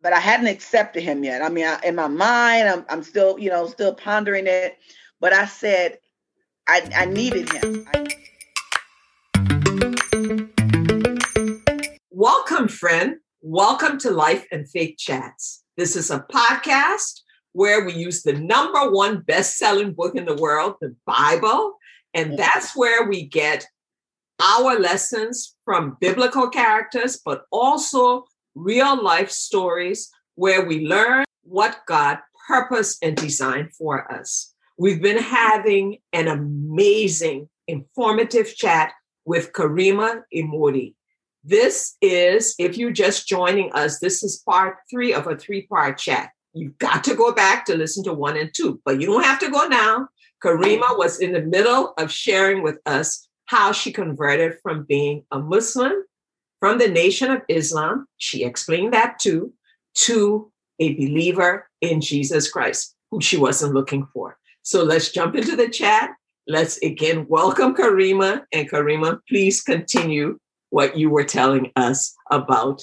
but I hadn't accepted him yet. I mean, I, in my mind, I'm, I'm still, you know, still pondering it. But I said, I, I needed him. Welcome, friend. Welcome to Life and Faith Chats. This is a podcast where we use the number one best selling book in the world, the Bible. And that's where we get our lessons from biblical characters, but also real life stories where we learn what God purposed and designed for us. We've been having an amazing, informative chat with Karima Imodi. This is, if you're just joining us, this is part three of a three part chat. You've got to go back to listen to one and two, but you don't have to go now. Karima was in the middle of sharing with us how she converted from being a Muslim from the Nation of Islam, she explained that too, to a believer in Jesus Christ, who she wasn't looking for. So let's jump into the chat. Let's again welcome Karima. And Karima, please continue what you were telling us about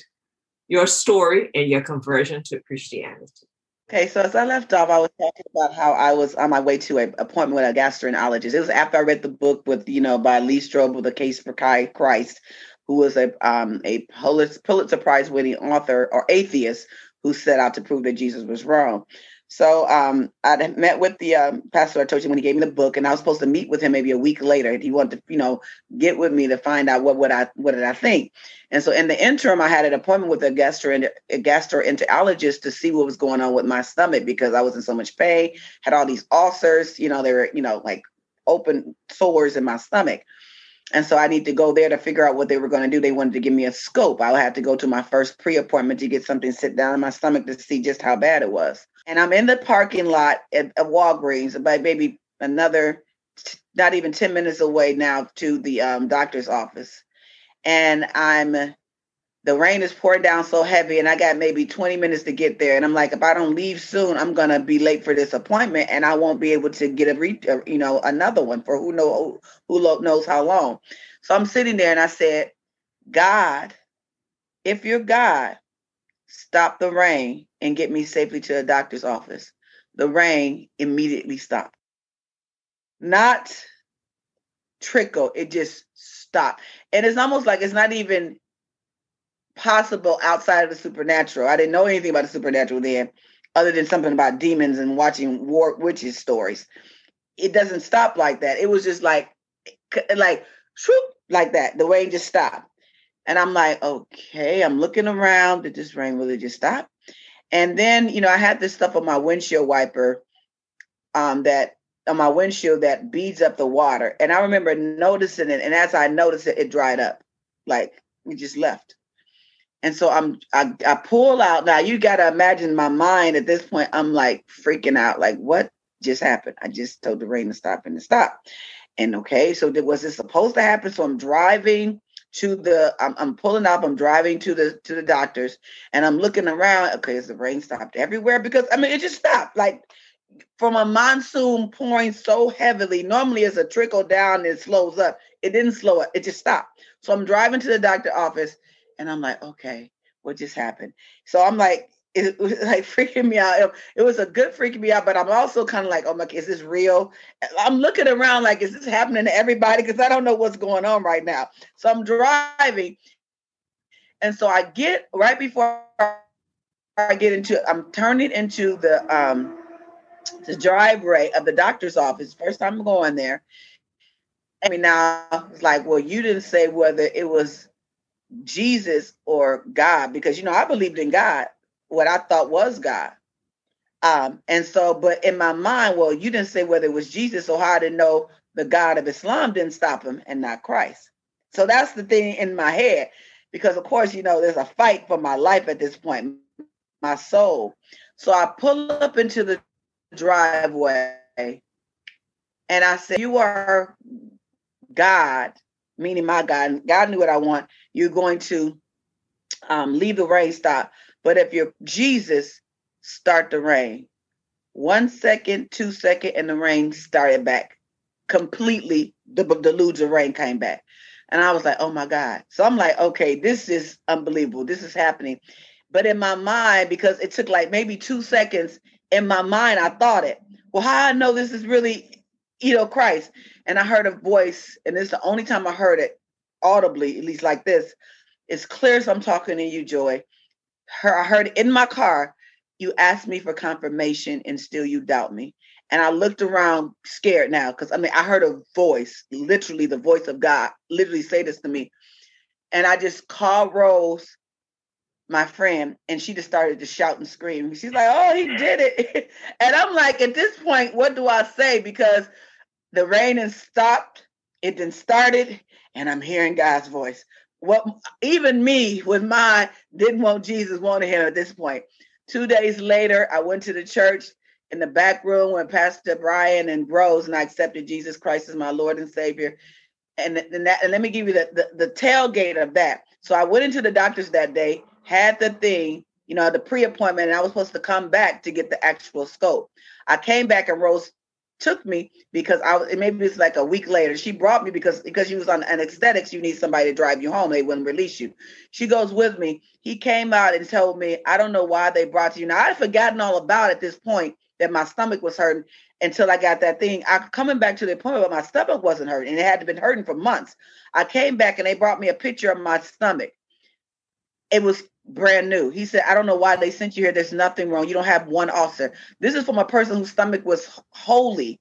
your story and your conversion to Christianity. Okay, so as I left off, I was talking about how I was on my way to an appointment with a gastroenterologist. It was after I read the book with, you know, by Lee Strobel, The Case for Christ, who was a um, a Pulitzer Prize winning author or atheist who set out to prove that Jesus was wrong. So um, I met with the um, pastor. I told you when he gave me the book, and I was supposed to meet with him maybe a week later. And He wanted to, you know, get with me to find out what what I what did I think. And so in the interim, I had an appointment with a gastro a gastroenterologist to see what was going on with my stomach because I was in so much pain, had all these ulcers. You know, they were you know like open sores in my stomach. And so I need to go there to figure out what they were going to do. They wanted to give me a scope. I had to go to my first pre appointment to get something sit down in my stomach to see just how bad it was. And I'm in the parking lot at, at Walgreens, about maybe another, not even 10 minutes away now to the um, doctor's office. And I'm the rain is pouring down so heavy and I got maybe 20 minutes to get there. And I'm like, if I don't leave soon, I'm going to be late for this appointment and I won't be able to get a, re- uh, you know, another one for who know who knows how long. So I'm sitting there and I said, God, if you're God, stop the rain and get me safely to the doctor's office. The rain immediately stopped. Not trickle, it just stopped. And it's almost like it's not even possible outside of the supernatural. I didn't know anything about the supernatural then, other than something about demons and watching war witches stories. It doesn't stop like that. It was just like, like, swoop, like that. The rain just stopped. And I'm like, okay, I'm looking around. Did this rain really just stop? And then, you know, I had this stuff on my windshield wiper um, that on my windshield that beads up the water. And I remember noticing it. And as I noticed it, it dried up. Like it just left. And so I'm I, I pull out. Now you gotta imagine my mind at this point, I'm like freaking out, like what just happened? I just told the rain to stop and to stop. And okay, so was this supposed to happen? So I'm driving to the I'm, I'm pulling up, I'm driving to the to the doctors, and I'm looking around. Okay, is the rain stopped everywhere? Because I mean it just stopped. Like from a monsoon pouring so heavily, normally it's a trickle down, it slows up. It didn't slow up, it just stopped. So I'm driving to the doctor office and I'm like, okay, what just happened? So I'm like, it was like freaking me out. It, was a good freaking me out, but I'm also kind of like, oh my, is this real? I'm looking around like, is this happening to everybody? Because I don't know what's going on right now. So I'm driving. And so I get right before I get into, I'm turning into the um the driveway of the doctor's office. First time I'm going there. I mean, now it's like, well, you didn't say whether it was Jesus or God because you know I believed in God, what I thought was God. Um, and so, but in my mind, well, you didn't say whether it was Jesus or how I didn't know the God of Islam didn't stop him and not Christ. So that's the thing in my head, because of course, you know, there's a fight for my life at this point, my soul. So I pull up into the driveway and I say, You are God meaning my God, God knew what I want. You're going to um, leave the rain stop. But if you're Jesus, start the rain. One second, two second, and the rain started back completely. The deluge of rain came back. And I was like, oh my God. So I'm like, okay, this is unbelievable. This is happening. But in my mind, because it took like maybe two seconds, in my mind, I thought it. Well, how I know this is really, know, Christ? And I heard a voice, and is the only time I heard it audibly, at least like this. It's clear as I'm talking to you, Joy. Her, I heard in my car, you asked me for confirmation and still you doubt me. And I looked around scared now because I mean, I heard a voice, literally the voice of God, literally say this to me. And I just called Rose, my friend, and she just started to shout and scream. She's like, Oh, he did it. and I'm like, At this point, what do I say? Because the rain has stopped, it then started, and I'm hearing God's voice. What even me with my didn't want Jesus, wanted him at this point. Two days later, I went to the church in the back room when Pastor Brian and Rose and I accepted Jesus Christ as my Lord and Savior. And, and, that, and let me give you the, the, the tailgate of that. So I went into the doctor's that day, had the thing, you know, the pre-appointment, and I was supposed to come back to get the actual scope. I came back and Rose took me because I was maybe it's like a week later. She brought me because because she was on anesthetics. You need somebody to drive you home. They wouldn't release you. She goes with me. He came out and told me, I don't know why they brought you. Now I'd forgotten all about at this point that my stomach was hurting until I got that thing. I coming back to the appointment, but my stomach wasn't hurting, and it had been hurting for months. I came back and they brought me a picture of my stomach. It was brand new. He said, I don't know why they sent you here. There's nothing wrong. You don't have one ulcer. This is from a person whose stomach was holy.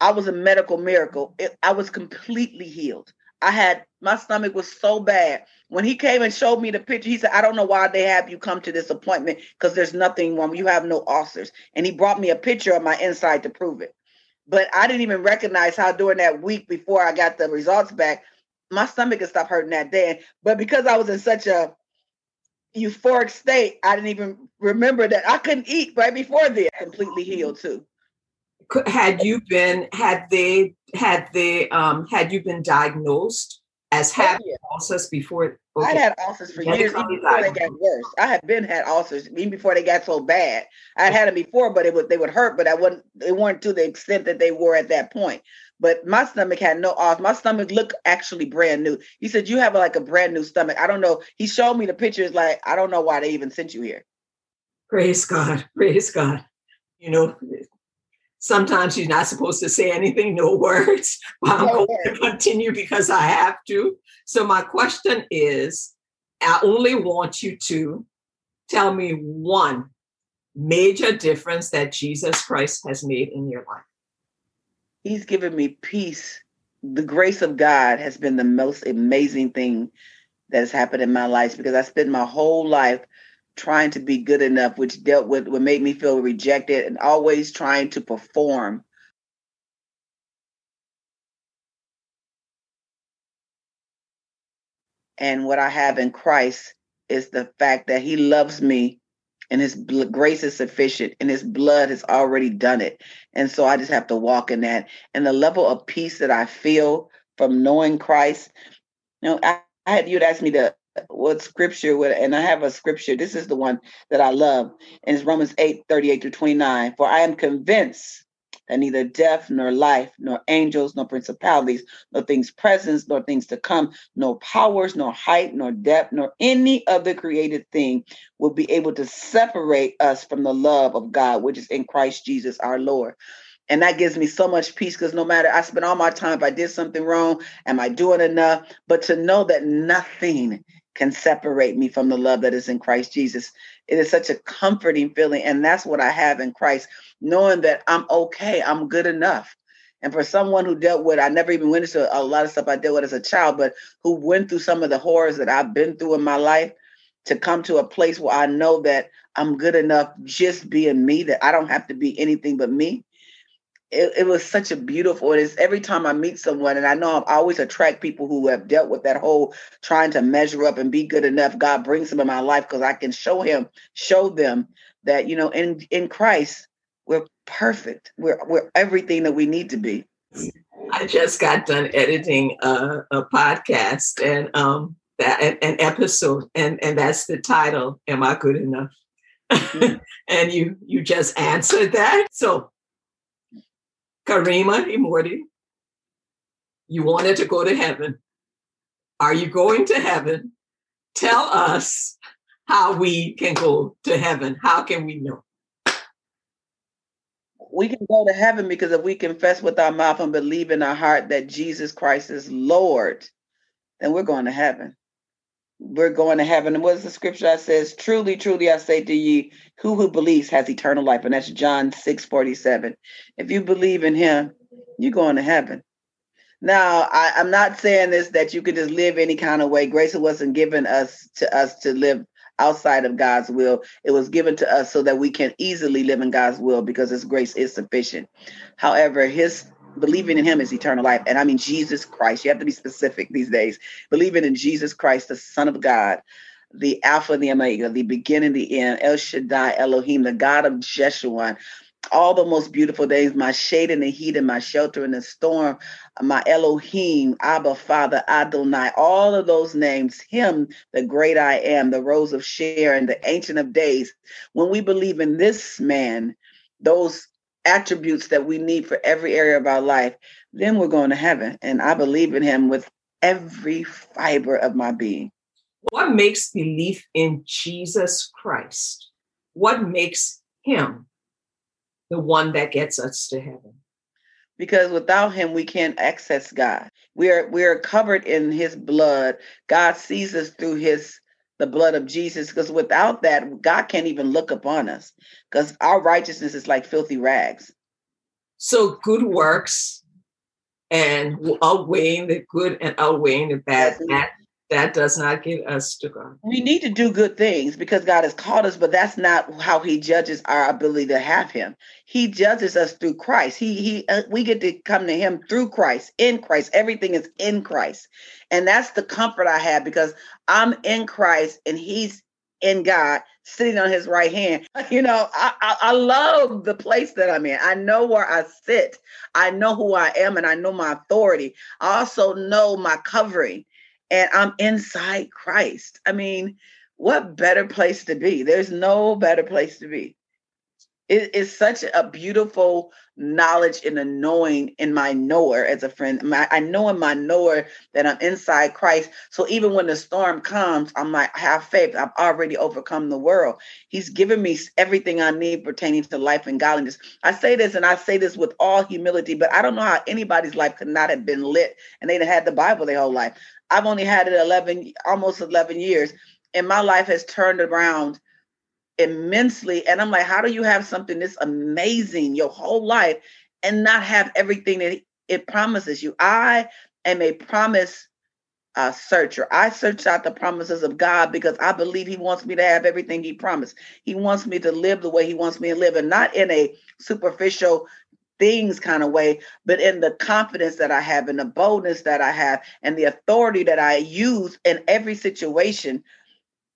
I was a medical miracle. It, I was completely healed. I had my stomach was so bad. When he came and showed me the picture, he said, I don't know why they have you come to this appointment because there's nothing wrong. You have no ulcers. And he brought me a picture of my inside to prove it. But I didn't even recognize how during that week before I got the results back, my stomach had stopped hurting that day. But because I was in such a euphoric state, I didn't even remember that I couldn't eat right before this. Completely healed too. Had you been had they had they um had you been diagnosed as oh, having yeah. ulcers before? Okay. I had ulcers for years even before they got worse. I had been had ulcers even before they got so bad. I had them before, but it would they would hurt, but I wouldn't. They weren't to the extent that they were at that point. But my stomach had no ulcers. My stomach looked actually brand new. He said you have like a brand new stomach. I don't know. He showed me the pictures. Like I don't know why they even sent you here. Praise God. Praise God. You know, Sometimes you're not supposed to say anything, no words, but I'm going to continue because I have to. So, my question is I only want you to tell me one major difference that Jesus Christ has made in your life. He's given me peace. The grace of God has been the most amazing thing that has happened in my life because I spent my whole life trying to be good enough, which dealt with what made me feel rejected and always trying to perform. And what I have in Christ is the fact that He loves me and His grace is sufficient and His blood has already done it. And so I just have to walk in that. And the level of peace that I feel from knowing Christ, you know, I, I had you'd ask me to what scripture would and I have a scripture. This is the one that I love, and it's Romans 8, 38 through 29. For I am convinced that neither death nor life, nor angels, nor principalities, nor things present, nor things to come, nor powers, nor height, nor depth, nor any other created thing will be able to separate us from the love of God, which is in Christ Jesus our Lord. And that gives me so much peace because no matter I spend all my time, if I did something wrong, am I doing enough? But to know that nothing can separate me from the love that is in Christ Jesus. It is such a comforting feeling. And that's what I have in Christ, knowing that I'm okay, I'm good enough. And for someone who dealt with, I never even went into a lot of stuff I dealt with as a child, but who went through some of the horrors that I've been through in my life, to come to a place where I know that I'm good enough just being me, that I don't have to be anything but me it, it, was such a beautiful it is every time i meet someone and i know i always attract people who have dealt with that whole trying to measure up and be good enough god brings them in my life because i can show him show them that you know in in christ we're perfect. We're we're everything that we need to be. I just got done editing a, a podcast and um that an episode and and that's the title am i good enough? Mm-hmm. and you you just answered that. So Karima Imordi, you wanted to go to heaven. Are you going to heaven? Tell us how we can go to heaven? How can we know? We can go to heaven because if we confess with our mouth and believe in our heart that Jesus Christ is Lord, then we're going to heaven. We're going to heaven. And what is the scripture that says? Truly, truly, I say to you, who who believes has eternal life. And that's John 6 47. If you believe in him, you're going to heaven. Now, I, am not saying this that you can just live any kind of way. Grace wasn't given us to us to live outside of God's will. It was given to us so that we can easily live in God's will because His grace is sufficient. However, His believing in Him is eternal life. And I mean Jesus Christ. You have to be specific these days. Believing in Jesus Christ, the Son of God, the Alpha and the Omega, the beginning, the end, El Shaddai, Elohim, the God of Jeshurun, all the most beautiful days, my shade in the heat and my shelter in the storm, my Elohim, Abba, Father, Adonai, all of those names, Him, the great I am, the Rose of Sharon, the Ancient of Days. When we believe in this man, those attributes that we need for every area of our life, then we're going to heaven. And I believe in Him with every fiber of my being. What makes belief in Jesus Christ? What makes Him the one that gets us to heaven. Because without him, we can't access God. We are we are covered in his blood. God sees us through his the blood of Jesus. Because without that, God can't even look upon us. Because our righteousness is like filthy rags. So good works and outweighing the good and outweighing the bad, mm-hmm. that that does not get us to God. We need to do good things because God has called us, but that's not how He judges our ability to have Him. He judges us through Christ. He He uh, we get to come to Him through Christ, in Christ. Everything is in Christ, and that's the comfort I have because I'm in Christ and He's in God, sitting on His right hand. You know, I, I I love the place that I'm in. I know where I sit. I know who I am, and I know my authority. I also know my covering and I'm inside Christ. I mean, what better place to be? There's no better place to be. It is such a beautiful knowledge and a knowing in my knower as a friend. I know in my knower that I'm inside Christ. So even when the storm comes, I'm like, have faith. I've already overcome the world. He's given me everything I need pertaining to life and godliness. I say this and I say this with all humility, but I don't know how anybody's life could not have been lit and they'd had the Bible their whole life. I've only had it 11, almost 11 years, and my life has turned around immensely. And I'm like, how do you have something this amazing your whole life and not have everything that it promises you? I am a promise uh, searcher. I search out the promises of God because I believe He wants me to have everything He promised. He wants me to live the way He wants me to live, and not in a superficial things kind of way, but in the confidence that I have and the boldness that I have and the authority that I use in every situation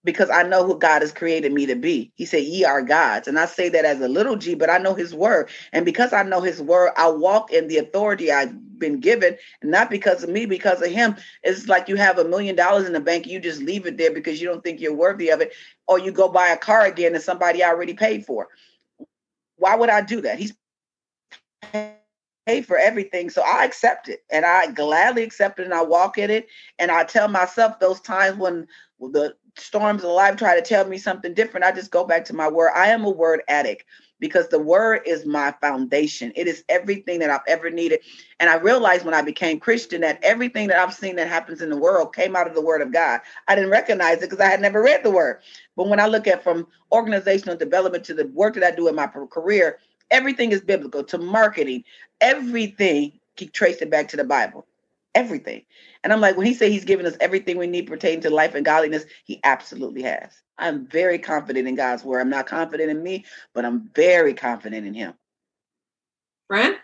because I know who God has created me to be. He said, Ye are gods. And I say that as a little g, but I know his word. And because I know his word, I walk in the authority I've been given, not because of me, because of him. It's like you have a million dollars in the bank, you just leave it there because you don't think you're worthy of it, or you go buy a car again that somebody already paid for. Why would I do that? He's paid for everything. So I accept it and I gladly accept it and I walk in it. And I tell myself those times when the storms of life try to tell me something different, I just go back to my word. I am a word addict because the word is my foundation. It is everything that I've ever needed. And I realized when I became Christian that everything that I've seen that happens in the world came out of the word of God. I didn't recognize it because I had never read the word. But when I look at from organizational development to the work that I do in my career, everything is biblical to marketing, everything keep traced it back to the Bible. Everything. And I'm like, when he said he's given us everything we need pertaining to life and godliness, he absolutely has. I'm very confident in God's word. I'm not confident in me, but I'm very confident in him. Friend,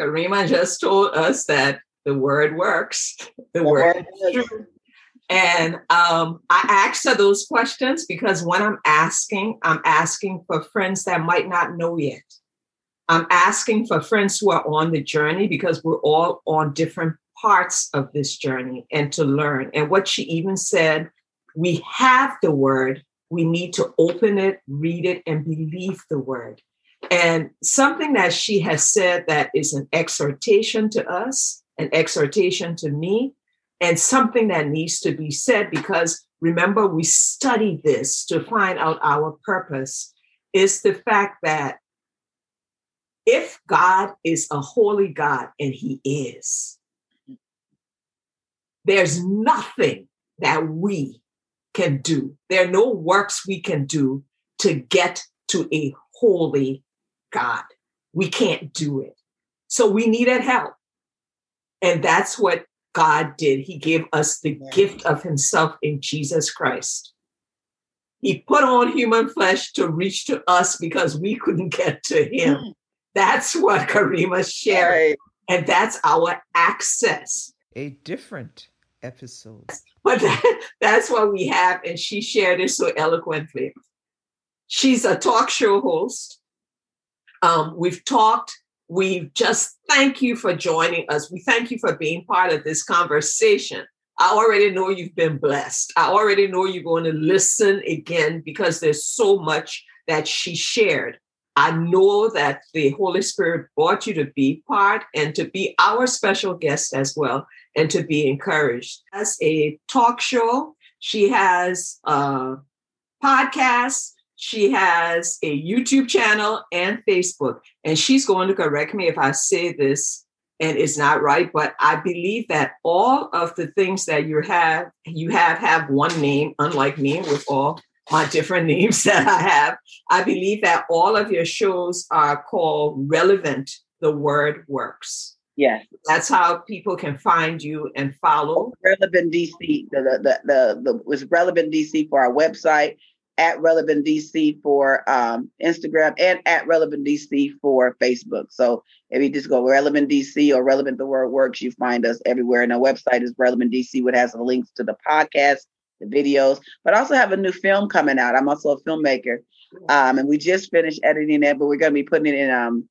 Karima just told us that the word works. The, the word, word is true. And um, I ask her those questions because when I'm asking, I'm asking for friends that might not know yet. I'm asking for friends who are on the journey because we're all on different parts of this journey and to learn. And what she even said, we have the word, we need to open it, read it, and believe the word. And something that she has said that is an exhortation to us, an exhortation to me, and something that needs to be said because remember we study this to find out our purpose, is the fact that if God is a holy God, and He is, there's nothing that we can do. There are no works we can do to get to a holy God. We can't do it. So we needed help. And that's what God did. He gave us the yeah. gift of Himself in Jesus Christ. He put on human flesh to reach to us because we couldn't get to Him. Mm. That's what Karima shared. Right. And that's our access. A different episode. But that, that's what we have. And she shared it so eloquently. She's a talk show host. Um, we've talked. We just thank you for joining us. We thank you for being part of this conversation. I already know you've been blessed. I already know you're going to listen again because there's so much that she shared. I know that the Holy Spirit brought you to be part and to be our special guest as well and to be encouraged. As a talk show, she has a podcast, she has a YouTube channel and Facebook. And she's going to correct me if I say this and it's not right, but I believe that all of the things that you have, you have have one name, unlike me with all my different names that I have. I believe that all of your shows are called Relevant, the Word Works. Yes. That's how people can find you and follow. Relevant DC, the the the, the, the was Relevant DC for our website, at Relevant DC for um, Instagram, and at Relevant DC for Facebook. So if you just go Relevant DC or Relevant the Word Works, you find us everywhere. And our website is Relevant DC, which has the links to the podcast, the videos, but I also have a new film coming out. I'm also a filmmaker. Um, and we just finished editing it, but we're going to be putting it in um,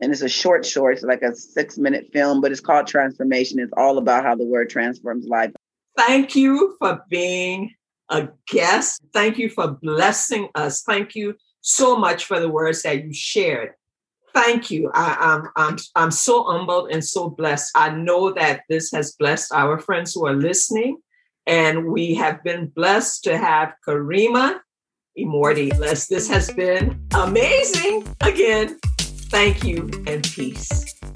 and it's a short short it's like a six minute film but it's called transformation. It's all about how the word transforms life. Thank you for being a guest. Thank you for blessing us. Thank you so much for the words that you shared. Thank you. I, I'm, I'm, I'm so humbled and so blessed. I know that this has blessed our friends who are listening and we have been blessed to have karima Immorti. This has been amazing again Thank you and peace.